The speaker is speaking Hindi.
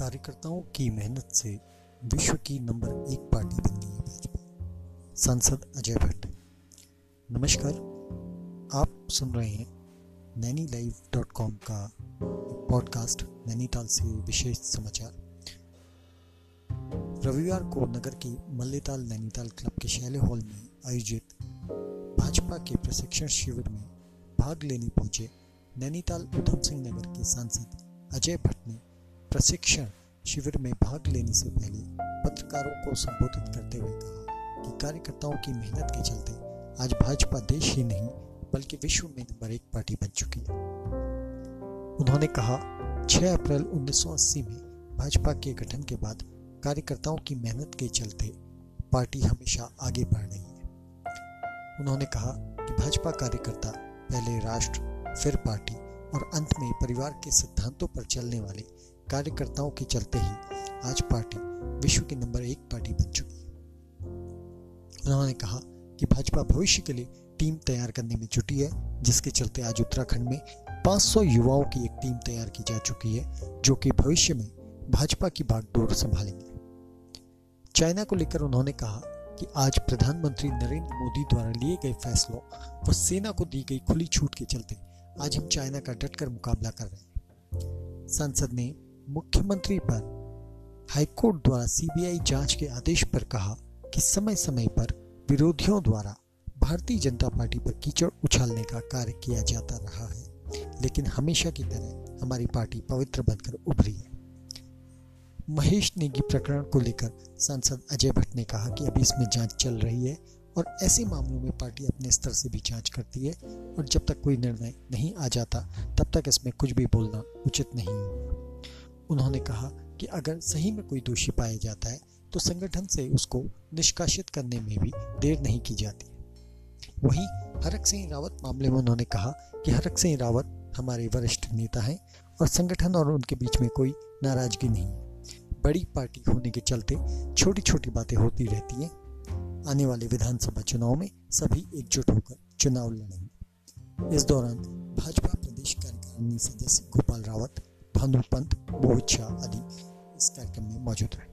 कार्यकर्ताओं की मेहनत से विश्व की नंबर एक पार्टी बन गई भाजपा सांसद अजय भट्ट। नमस्कार, आप सुन रहे हैं नैनी लाइव डॉट कॉम का पॉडकास्ट नैनीताल से विशेष समाचार। रविवार को नगर के मल्लेताल नैनीताल क्लब के शैले हॉल में आयोजित भाजपा के प्रशिक्षण शिविर में भाग लेने पहुँचे नैनीताल उधम सिंह नगर के सांसद अजय भट्ट ने। प्रशिक्षण शिविर में भाग लेने से पहले पत्रकारों को संबोधित करते हुए कहा कि कार्यकर्ताओं की मेहनत के चलते आज भाजपा देश ही नहीं, बल्कि विश्व में नंबर एक पार्टी बन चुकी है। उन्होंने कहा 6 अप्रैल 1980 में भाजपा के गठन के बाद कार्यकर्ताओं की मेहनत के चलते पार्टी हमेशा आगे बढ़ रही है। उन्होंने कहा कि भाजपा कार्यकर्ता, पहले राष्ट्र, फिर पार्टी और अंत में परिवार के सिद्धांतों पर चलने वाले कार्यकर्ताओं के चलते ही आज पार्टी विश्व की नंबर एक पार्टी बन चुकी है। उन्होंने कहा कि भाजपा भविष्य के लिए टीम तैयार करने में जुटी है, जिसके चलते आज उत्तराखंड में 500 युवाओं की एक टीम तैयार की जा चुकी है, जो कि भविष्य में भाजपा की बागडोर संभालेंगे। चाइना को लेकर उन्होंने कहा कि आज प्रधानमंत्री नरेंद्र मोदी द्वारा लिए गए फैसलों व सेना को दी गई खुली छूट के चलते आज हम चाइना का डटकर मुकाबला कर रहे हैं। संसद ने मुख्यमंत्री पर हाईकोर्ट द्वारा सीबीआई जाँच के आदेश पर कहा कि समय समय पर विरोधियों द्वारा भारतीय जनता पार्टी पर कीचड़ उछालने का कार्य किया जाता रहा है। लेकिन हमेशा की तरह हमारी पार्टी पवित्र बनकर उभरी है। महेश नेगी प्रकरण को लेकर सांसद अजय भट्ट ने कहा कि अभी इसमें जाँच चल रही है और ऐसे मामलों में पार्टी अपने स्तर से भी जाँच करती है और जब तक कोई निर्णय नहीं आ जाता, तब तक इसमें कुछ भी बोलना उचित नहीं होगा उन्होंने कहा कि अगर सही में कोई दोषी पाया जाता है तो संगठन से उसको निष्कासित करने में भी देर नहीं की जाती। वहीं हरक सिंह रावत मामले में उन्होंने कहा कि हरक सिंह रावत हमारे वरिष्ठ नेता हैं और संगठन और उनके बीच में कोई नाराज़गी नहीं है। बड़ी पार्टी होने के चलते छोटी छोटी बातें होती रहती हैं। आने वाले विधानसभा चुनाव में सभी एकजुट होकर चुनाव लड़ेंगे। इस दौरान भाजपा प्रदेश कार्यकारिणी सदस्य गोपाल रावत भानु पंत मोहित शाह आदि इस कार्यक्रम में मौजूद रहे।